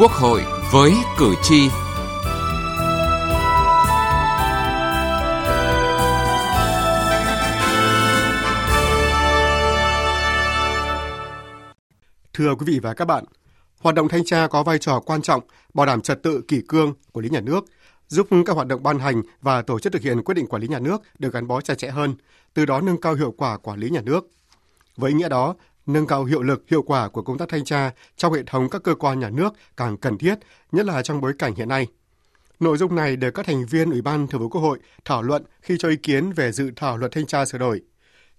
Quốc hội với cử tri. Thưa quý vị và các bạn, hoạt động thanh tra có vai trò quan trọng bảo đảm trật tự kỷ cương quản lý nhà nước, giúp các hoạt động ban hành và tổ chức thực hiện quyết định quản lý nhà nước được gắn bó chặt chẽ hơn, từ đó nâng cao hiệu quả quản lý nhà nước. Với ý nghĩa đó, nâng cao hiệu lực, hiệu quả của công tác thanh tra trong hệ thống các cơ quan nhà nước càng cần thiết, nhất là trong bối cảnh hiện nay. Nội dung này được các thành viên Ủy ban Thường vụ Quốc hội thảo luận khi cho ý kiến về dự thảo luật thanh tra sửa đổi.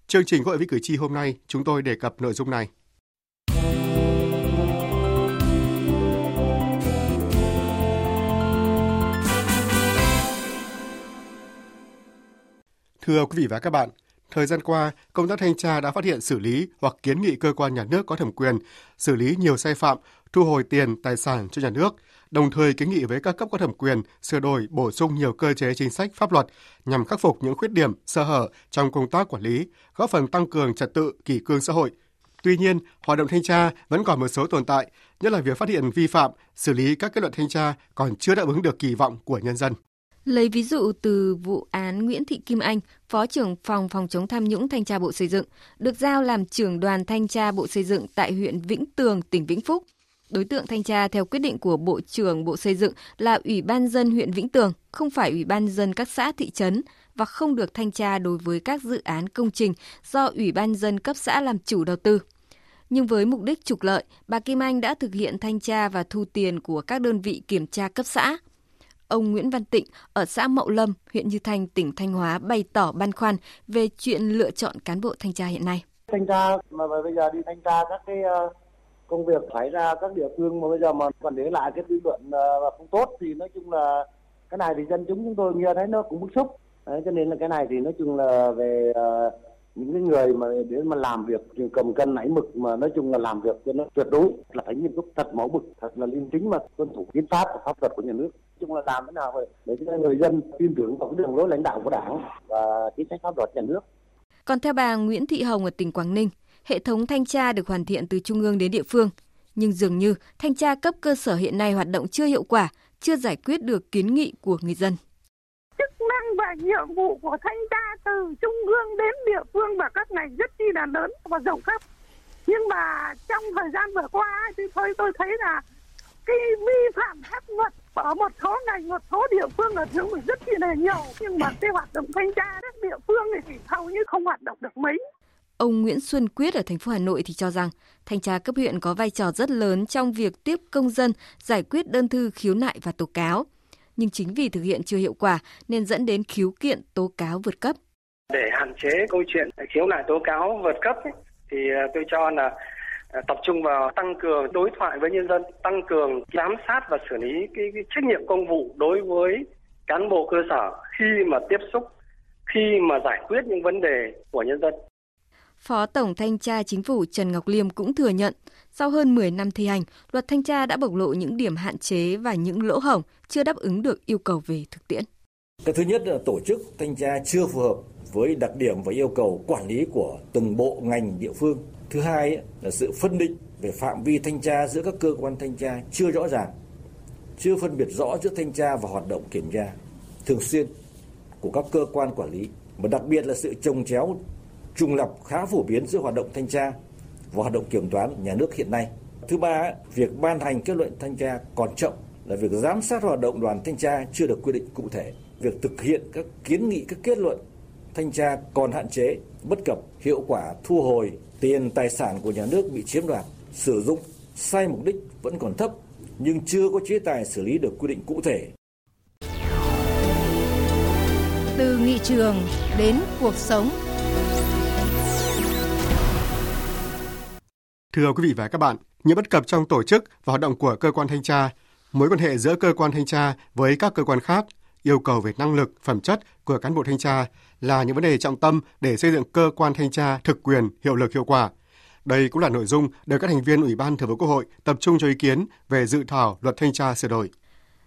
Chương trình Hội với cử tri hôm nay, chúng tôi đề cập nội dung này. Thưa quý vị và các bạn, thời gian qua, công tác thanh tra đã phát hiện xử lý hoặc kiến nghị cơ quan nhà nước có thẩm quyền xử lý nhiều sai phạm, thu hồi tiền, tài sản cho nhà nước, đồng thời kiến nghị với các cấp có thẩm quyền sửa đổi, bổ sung nhiều cơ chế chính sách pháp luật nhằm khắc phục những khuyết điểm, sơ hở trong công tác quản lý, góp phần tăng cường trật tự, kỷ cương xã hội. Tuy nhiên, hoạt động thanh tra vẫn còn một số tồn tại, nhất là việc phát hiện vi phạm, xử lý các kết luận thanh tra còn chưa đáp ứng được kỳ vọng của nhân dân. Lấy ví dụ từ vụ án Nguyễn Thị Kim Anh, Phó trưởng phòng phòng chống tham nhũng thanh tra Bộ Xây dựng, được giao làm trưởng đoàn thanh tra Bộ Xây dựng tại huyện Vĩnh Tường, tỉnh Vĩnh Phúc. Đối tượng thanh tra theo quyết định của Bộ trưởng Bộ Xây dựng là Ủy ban dân huyện Vĩnh Tường, không phải Ủy ban dân các xã thị trấn và không được thanh tra đối với các dự án công trình do Ủy ban dân cấp xã làm chủ đầu tư. Nhưng với mục đích trục lợi, bà Kim Anh đã thực hiện thanh tra và thu tiền của các đơn vị kiểm tra cấp xã – ông Nguyễn Văn Tịnh ở xã Mậu Lâm, huyện Như Thanh, tỉnh Thanh Hóa bày tỏ băn khoăn về chuyện lựa chọn cán bộ thanh tra hiện nay. Thanh tra mà bây giờ đi thanh tra các cái ờ, công việc phải ra các địa phương mà bây giờ mà còn để lại cái dư luận ờ, không tốt thì nói chung là cái này thì dân chúng chúng tôi nghe thấy nó cũng bức xúc. Đấy, cho nên là cái này thì nói chung là về uh, những cái người mà để mà làm việc cầm cân nảy mực mà nói chung là làm việc cho nó tuyệt đối, là phải nghiêm túc, thật mẫu mực, thật là liêm chính mà tuân thủ hiến pháp và pháp luật của nhà nước. Chung là làm thế nào để cho người dân tin tưởng vào cái đường lối lãnh đạo của đảng và chính sách pháp luật nhà nước. Còn theo bà Nguyễn Thị Hồng ở tỉnh Quảng Ninh, hệ thống thanh tra được hoàn thiện từ trung ương đến địa phương. Nhưng dường như thanh tra cấp cơ sở hiện nay hoạt động chưa hiệu quả, chưa giải quyết được kiến nghị của người dân là nhiệm vụ của thanh tra từ trung ương đến địa phương và các ngành rất chi là lớn và rộng khắp. Nhưng mà trong thời gian vừa qua thì thôi tôi thấy là cái vi phạm pháp luật ở một số ngành, một số địa phương ở thiếu mình rất chi là nhiều. Nhưng mà cái hoạt động thanh tra các địa phương thì hầu như không hoạt động được mấy. Ông Nguyễn Xuân Quyết ở thành phố Hà Nội thì cho rằng thanh tra cấp huyện có vai trò rất lớn trong việc tiếp công dân giải quyết đơn thư khiếu nại và tố cáo nhưng chính vì thực hiện chưa hiệu quả nên dẫn đến khiếu kiện tố cáo vượt cấp. Để hạn chế câu chuyện khiếu nại tố cáo vượt cấp ấy, thì à, tôi cho là à, tập trung vào tăng cường đối thoại với nhân dân, tăng cường giám sát và xử lý cái, cái trách nhiệm công vụ đối với cán bộ cơ sở khi mà tiếp xúc, khi mà giải quyết những vấn đề của nhân dân. Phó Tổng Thanh tra Chính phủ Trần Ngọc Liêm cũng thừa nhận, sau hơn 10 năm thi hành, luật thanh tra đã bộc lộ những điểm hạn chế và những lỗ hổng chưa đáp ứng được yêu cầu về thực tiễn. Cái thứ nhất là tổ chức thanh tra chưa phù hợp với đặc điểm và yêu cầu quản lý của từng bộ ngành địa phương. Thứ hai là sự phân định về phạm vi thanh tra giữa các cơ quan thanh tra chưa rõ ràng, chưa phân biệt rõ giữa thanh tra và hoạt động kiểm tra thường xuyên của các cơ quan quản lý, và đặc biệt là sự trồng chéo trùng lập khá phổ biến giữa hoạt động thanh tra và hoạt động kiểm toán nhà nước hiện nay. Thứ ba, việc ban hành kết luận thanh tra còn chậm là việc giám sát hoạt động đoàn thanh tra chưa được quy định cụ thể. Việc thực hiện các kiến nghị các kết luận thanh tra còn hạn chế, bất cập, hiệu quả thu hồi tiền tài sản của nhà nước bị chiếm đoạt, sử dụng sai mục đích vẫn còn thấp nhưng chưa có chế tài xử lý được quy định cụ thể. Từ nghị trường đến cuộc sống Thưa quý vị và các bạn, những bất cập trong tổ chức và hoạt động của cơ quan thanh tra, mối quan hệ giữa cơ quan thanh tra với các cơ quan khác, yêu cầu về năng lực, phẩm chất của cán bộ thanh tra là những vấn đề trọng tâm để xây dựng cơ quan thanh tra thực quyền, hiệu lực hiệu quả. Đây cũng là nội dung được các thành viên Ủy ban Thường vụ Quốc hội tập trung cho ý kiến về dự thảo luật thanh tra sửa đổi.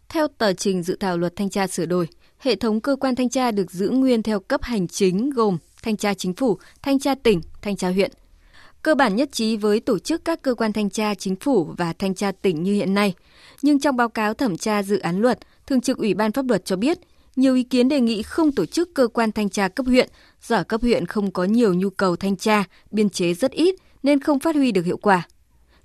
Theo tờ trình dự thảo luật thanh tra sửa đổi, hệ thống cơ quan thanh tra được giữ nguyên theo cấp hành chính gồm thanh tra chính phủ, thanh tra tỉnh, thanh tra huyện – cơ bản nhất trí với tổ chức các cơ quan thanh tra chính phủ và thanh tra tỉnh như hiện nay. Nhưng trong báo cáo thẩm tra dự án luật, Thường trực Ủy ban Pháp luật cho biết, nhiều ý kiến đề nghị không tổ chức cơ quan thanh tra cấp huyện, do cấp huyện không có nhiều nhu cầu thanh tra, biên chế rất ít nên không phát huy được hiệu quả.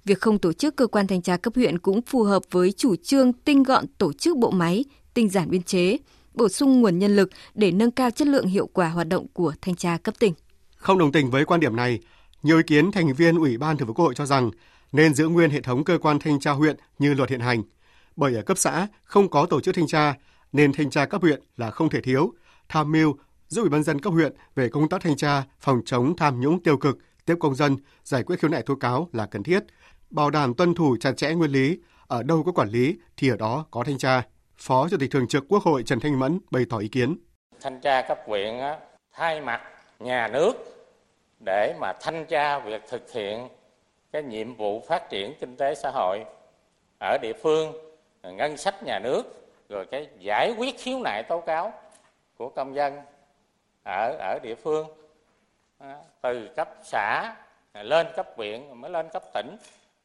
Việc không tổ chức cơ quan thanh tra cấp huyện cũng phù hợp với chủ trương tinh gọn tổ chức bộ máy, tinh giản biên chế, bổ sung nguồn nhân lực để nâng cao chất lượng hiệu quả hoạt động của thanh tra cấp tỉnh. Không đồng tình với quan điểm này, nhiều ý kiến thành viên Ủy ban Thường vụ Quốc hội cho rằng nên giữ nguyên hệ thống cơ quan thanh tra huyện như luật hiện hành. Bởi ở cấp xã không có tổ chức thanh tra nên thanh tra cấp huyện là không thể thiếu, tham mưu giúp Ủy ban dân cấp huyện về công tác thanh tra, phòng chống tham nhũng tiêu cực, tiếp công dân, giải quyết khiếu nại tố cáo là cần thiết, bảo đảm tuân thủ chặt chẽ nguyên lý, ở đâu có quản lý thì ở đó có thanh tra. Phó Chủ tịch Thường trực Quốc hội Trần Thanh Mẫn bày tỏ ý kiến. Thanh tra cấp huyện thay mặt nhà nước để mà thanh tra việc thực hiện cái nhiệm vụ phát triển kinh tế xã hội ở địa phương, ngân sách nhà nước, rồi cái giải quyết khiếu nại tố cáo của công dân ở ở địa phương. Từ cấp xã lên cấp huyện mới lên cấp tỉnh.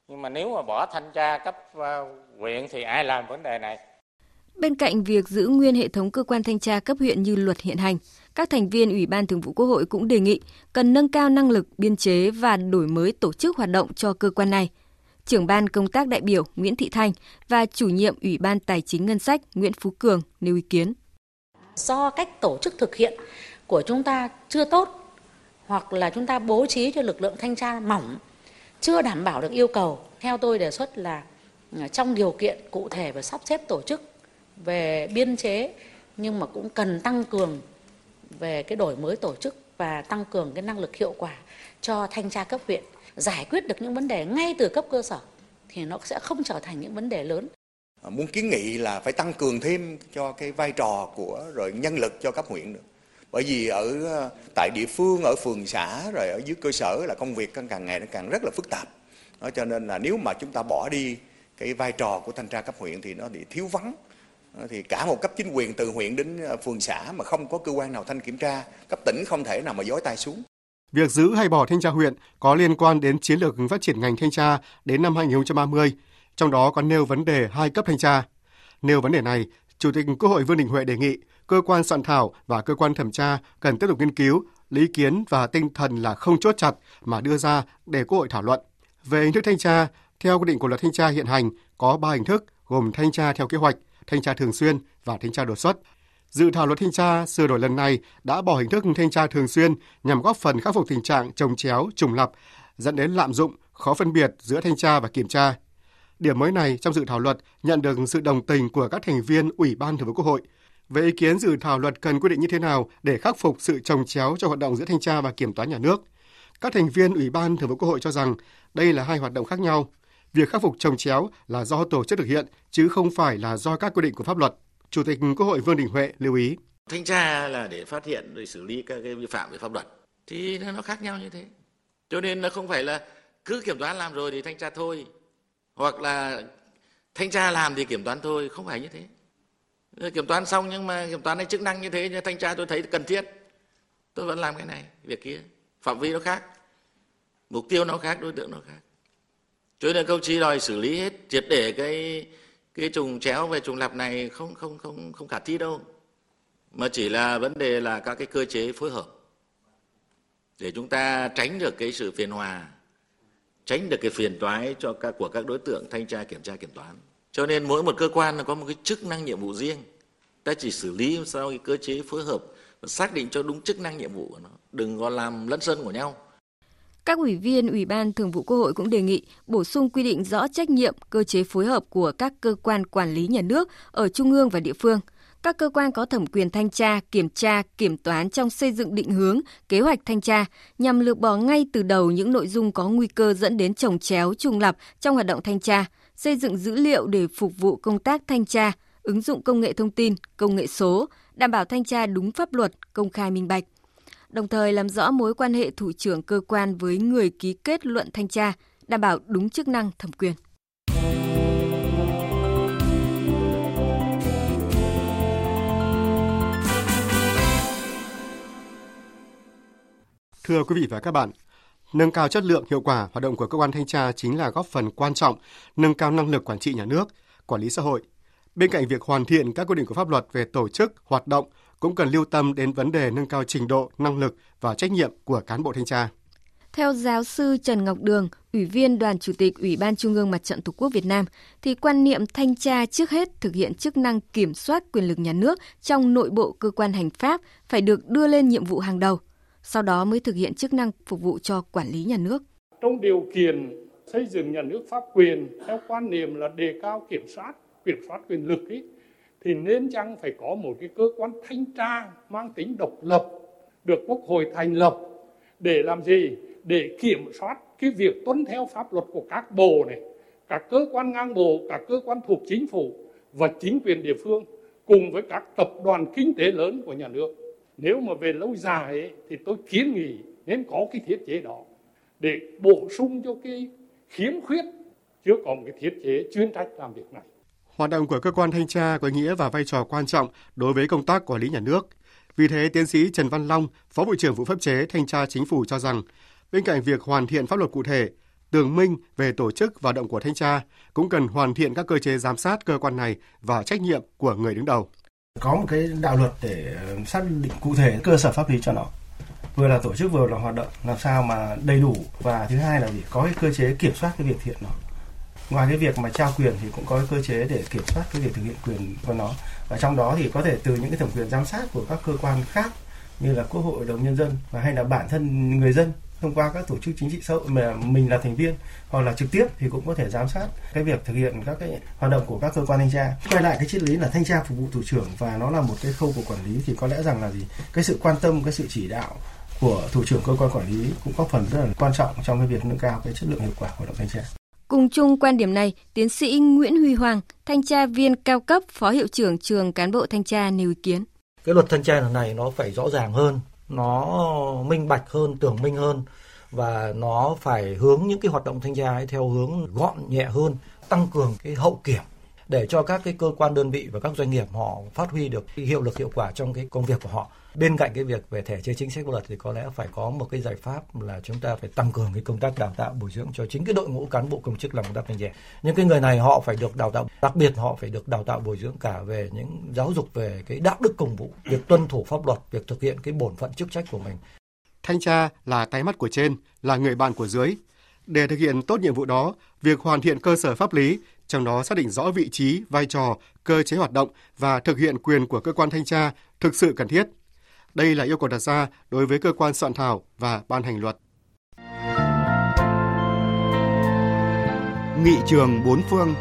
Nhưng mà nếu mà bỏ thanh tra cấp ờ, huyện thì ai làm vấn đề này? Bên cạnh việc giữ nguyên hệ thống cơ quan thanh tra cấp huyện như luật hiện hành, các thành viên Ủy ban Thường vụ Quốc hội cũng đề nghị cần nâng cao năng lực biên chế và đổi mới tổ chức hoạt động cho cơ quan này. Trưởng ban công tác đại biểu Nguyễn Thị Thanh và chủ nhiệm Ủy ban Tài chính Ngân sách Nguyễn Phú Cường nêu ý kiến. Do cách tổ chức thực hiện của chúng ta chưa tốt hoặc là chúng ta bố trí cho lực lượng thanh tra mỏng, chưa đảm bảo được yêu cầu. Theo tôi đề xuất là ừ, trong điều kiện cụ thể và sắp xếp tổ chức về biên chế nhưng mà cũng cần tăng cường về cái đổi mới tổ chức và tăng cường cái năng lực hiệu quả cho thanh tra cấp huyện, giải quyết được những vấn đề ngay từ cấp cơ sở thì nó sẽ không trở thành những vấn đề lớn. À, muốn kiến nghị là phải tăng cường thêm cho cái vai trò của, rồi nhân lực cho cấp huyện nữa. Bởi vì ở ờ, tại địa phương, ở phường xã, rồi ở dưới cơ sở là công việc càng ngày nó càng rất là phức tạp. Đó, cho nên là nếu mà chúng ta bỏ đi cái vai trò của thanh tra cấp huyện thì nó bị thiếu vắng thì cả một cấp chính quyền từ huyện đến ờ, phường xã mà không có cơ quan nào thanh kiểm tra, cấp tỉnh không thể nào mà dối tay xuống. Việc giữ hay bỏ thanh tra huyện có liên quan đến chiến lược phát triển ngành thanh tra đến năm 2030, trong đó có nêu vấn đề hai cấp thanh tra. Nêu vấn đề này, Chủ tịch Quốc hội Vương Đình Huệ đề nghị cơ quan soạn thảo và cơ quan thẩm tra cần tiếp tục nghiên cứu, lý kiến và tinh thần là không chốt chặt mà đưa ra để Quốc hội thảo luận. Về hình thức thanh tra, theo quy định của luật thanh tra hiện hành có 3 hình thức gồm thanh tra theo kế hoạch, thanh tra thường xuyên và thanh tra đột xuất. Dự thảo luật thanh tra sửa đổi lần này đã bỏ hình thức thanh tra thường xuyên nhằm góp phần khắc phục tình trạng trồng chéo, trùng lập, dẫn đến lạm dụng, khó phân biệt giữa thanh tra và kiểm tra. Điểm mới này trong dự thảo luật nhận được sự đồng tình của các thành viên Ủy ban Thường vụ Quốc hội. Về ý kiến dự thảo luật cần quy định như thế nào để khắc phục sự trồng chéo cho hoạt động giữa thanh tra và kiểm toán nhà nước, các thành viên Ủy ban Thường vụ Quốc hội cho rằng đây là hai hoạt động khác nhau. Việc khắc phục trồng chéo là do tổ chức thực hiện chứ không phải là do các quy định của pháp luật. Chủ tịch Quốc hội Vương Đình Huệ lưu ý. Thanh tra là để phát hiện rồi xử lý các cái vi phạm về pháp luật thì nó khác nhau như thế. Cho nên nó không phải là cứ kiểm toán làm rồi thì thanh tra thôi hoặc là thanh tra làm thì kiểm toán thôi, không phải như thế. Kiểm toán xong nhưng mà kiểm toán hay chức năng như thế nhưng thanh tra tôi thấy cần thiết. Tôi vẫn làm cái này, việc kia. Phạm vi nó khác. Mục tiêu nó khác, đối tượng nó khác cho nên công chí đòi xử lý hết, triệt để cái cái trùng chéo về trùng lặp này không không không không khả thi đâu. Mà chỉ là vấn đề là các cái cơ chế phối hợp. Để chúng ta tránh được cái sự phiền hòa, tránh được cái phiền toái cho các, của các đối tượng thanh tra, kiểm tra, kiểm toán. Cho nên mỗi một cơ quan nó có một cái chức năng nhiệm vụ riêng. Ta chỉ xử lý sau cái cơ chế phối hợp và xác định cho đúng chức năng nhiệm vụ của nó. Đừng có làm lẫn sân của nhau các ủy viên Ủy ban Thường vụ Quốc hội cũng đề nghị bổ sung quy định rõ trách nhiệm, cơ chế phối hợp của các cơ quan quản lý nhà nước ở trung ương và địa phương. Các cơ quan có thẩm quyền thanh tra, kiểm tra, kiểm toán trong xây dựng định hướng, kế hoạch thanh tra nhằm lược bỏ ngay từ đầu những nội dung có nguy cơ dẫn đến trồng chéo, trùng lập trong hoạt động thanh tra, xây dựng dữ liệu để phục vụ công tác thanh tra, ứng dụng công nghệ thông tin, công nghệ số, đảm bảo thanh tra đúng pháp luật, công khai minh bạch đồng thời làm rõ mối quan hệ thủ trưởng cơ quan với người ký kết luận thanh tra, đảm bảo đúng chức năng thẩm quyền. Thưa quý vị và các bạn, Nâng cao chất lượng, hiệu quả hoạt động của cơ quan thanh tra chính là góp phần quan trọng nâng cao năng lực quản trị nhà nước, quản lý xã hội. Bên cạnh việc hoàn thiện các quy định của pháp luật về tổ chức, hoạt động, cũng cần lưu tâm đến vấn đề nâng cao trình độ, năng lực và trách nhiệm của cán bộ thanh tra. Theo giáo sư Trần Ngọc Đường, Ủy viên Đoàn Chủ tịch Ủy ban Trung ương Mặt trận Tổ quốc Việt Nam, thì quan niệm thanh tra trước hết thực hiện chức năng kiểm soát quyền lực nhà nước trong nội bộ cơ quan hành pháp phải được đưa lên nhiệm vụ hàng đầu, sau đó mới thực hiện chức năng phục vụ cho quản lý nhà nước. Trong điều kiện xây dựng nhà nước pháp quyền theo quan niệm là đề cao kiểm soát, kiểm soát quyền lực ấy, thì nên chăng phải có một cái cơ quan thanh tra mang tính độc lập được quốc hội thành lập để làm gì? Để kiểm soát cái việc tuân theo pháp luật của các bộ này các cơ quan ngang bộ các cơ quan thuộc chính phủ và chính quyền địa phương cùng với các tập đoàn kinh tế lớn của nhà nước. Nếu mà về lâu dài ấy, thì tôi kiến nghị nên có cái thiết chế đó để bổ sung cho cái khiếm khuyết chưa có một cái thiết chế chuyên trách làm việc này. Hoạt động của cơ quan thanh tra có ý nghĩa và vai trò quan trọng đối với công tác quản lý nhà nước. Vì thế, tiến sĩ Trần Văn Long, Phó Bộ trưởng Vụ Pháp chế Thanh tra Chính phủ cho rằng, bên cạnh việc hoàn thiện pháp luật cụ thể, tường minh về tổ chức và động của thanh tra, cũng cần hoàn thiện các cơ chế giám sát cơ quan này và trách nhiệm của người đứng đầu. Có một cái đạo luật để xác định cụ thể cơ sở pháp lý cho nó vừa là tổ chức vừa là hoạt động làm sao mà đầy đủ và thứ hai là gì có cái cơ chế kiểm soát cái việc thiện nó ngoài cái việc mà trao quyền thì cũng có cái cơ chế để kiểm soát cái việc thực hiện quyền của nó. Và trong đó thì có thể từ những cái thẩm quyền giám sát của các cơ quan khác như là quốc hội, đồng nhân dân và hay là bản thân người dân thông qua các tổ chức chính trị xã hội mà mình là thành viên hoặc là trực tiếp thì cũng có thể giám sát cái việc thực hiện các cái hoạt động của các cơ quan thanh tra. Quay lại cái triết lý là thanh tra phục vụ thủ trưởng và nó là một cái khâu của quản lý thì có lẽ rằng là gì? Cái sự quan tâm, cái sự chỉ đạo của thủ trưởng cơ quan quản lý cũng có phần rất là quan trọng trong cái việc nâng cao cái chất lượng hiệu quả hoạt động thanh tra. Cùng chung quan điểm này, tiến sĩ Nguyễn Huy Hoàng, thanh tra viên cao cấp, phó hiệu trưởng trường cán bộ thanh tra nêu ý kiến. Cái luật thanh tra lần này nó phải rõ ràng hơn, nó minh bạch hơn, tưởng minh hơn và nó phải hướng những cái hoạt động thanh tra ấy theo hướng gọn nhẹ hơn, tăng cường cái hậu kiểm để cho các cái cơ quan đơn vị và các doanh nghiệp họ phát huy được hiệu lực hiệu quả trong cái công việc của họ bên cạnh cái việc về thể chế chính sách pháp luật thì có lẽ phải có một cái giải pháp là chúng ta phải tăng cường cái công tác đào tạo bồi dưỡng cho chính cái đội ngũ cán bộ công chức làm công tác thanh tra những cái người này họ phải được đào tạo đặc biệt họ phải được đào tạo bồi dưỡng cả về những giáo dục về cái đạo đức công vụ việc tuân thủ pháp luật việc thực hiện cái bổn phận chức trách của mình. Thanh tra là tay mắt của trên là người bạn của dưới. Để thực hiện tốt nhiệm vụ đó việc hoàn thiện cơ sở pháp lý trong đó xác định rõ vị trí, vai trò, cơ chế hoạt động và thực hiện quyền của cơ quan thanh tra thực sự cần thiết. Đây là yêu cầu đặt ra đối với cơ quan soạn thảo và ban hành luật. Nghị trường bốn phương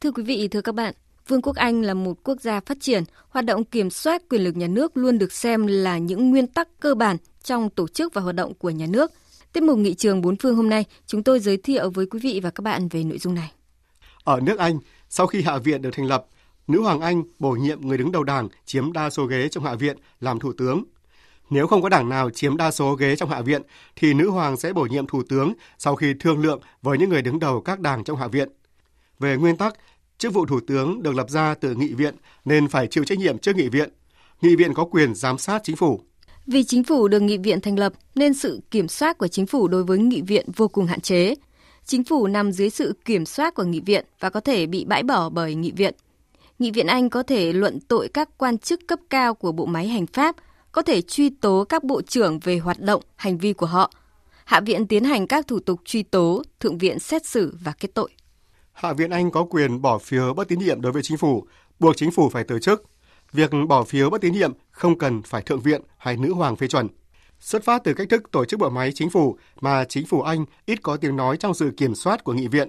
Thưa quý vị, thưa các bạn, Vương quốc Anh là một quốc gia phát triển, hoạt động kiểm soát quyền lực nhà nước luôn được xem là những nguyên tắc cơ bản trong tổ chức và hoạt động của nhà nước. Tiếp mục nghị trường bốn phương hôm nay, chúng tôi giới thiệu với quý vị và các bạn về nội dung này. Ở nước Anh, sau khi Hạ viện được thành lập, nữ hoàng Anh bổ nhiệm người đứng đầu đảng chiếm đa số ghế trong Hạ viện làm thủ tướng. Nếu không có đảng nào chiếm đa số ghế trong Hạ viện, thì nữ hoàng sẽ bổ nhiệm thủ tướng sau khi thương lượng với những người đứng đầu các đảng trong Hạ viện. Về nguyên tắc, chức vụ thủ tướng được lập ra từ nghị viện nên phải chịu trách nhiệm trước nghị viện. Nghị viện có quyền giám sát chính phủ. Vì chính phủ được nghị viện thành lập nên sự kiểm soát của chính phủ đối với nghị viện vô cùng hạn chế chính phủ nằm dưới sự kiểm soát của nghị viện và có thể bị bãi bỏ bởi nghị viện. Nghị viện Anh có thể luận tội các quan chức cấp cao của bộ máy hành pháp, có thể truy tố các bộ trưởng về hoạt động, hành vi của họ. Hạ viện tiến hành các thủ tục truy tố, thượng viện xét xử và kết tội. Hạ viện Anh có quyền bỏ phiếu bất tín nhiệm đối với chính phủ, buộc chính phủ phải từ chức. Việc bỏ phiếu bất tín nhiệm không cần phải thượng viện hay nữ hoàng phê chuẩn. Xuất phát từ cách thức tổ chức bộ máy chính phủ mà chính phủ Anh ít có tiếng nói trong sự kiểm soát của nghị viện.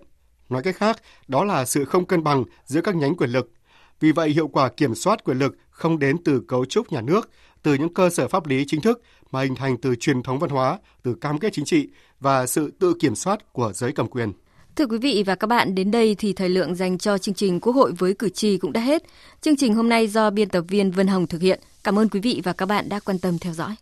Nói cách khác, đó là sự không cân bằng giữa các nhánh quyền lực. Vì vậy, hiệu quả kiểm soát quyền lực không đến từ cấu trúc nhà nước, từ những cơ sở pháp lý chính thức mà hình thành từ truyền thống văn hóa, từ cam kết chính trị và sự tự kiểm soát của giới cầm quyền. Thưa quý vị và các bạn, đến đây thì thời lượng dành cho chương trình Quốc hội với cử tri cũng đã hết. Chương trình hôm nay do biên tập viên Vân Hồng thực hiện. Cảm ơn quý vị và các bạn đã quan tâm theo dõi.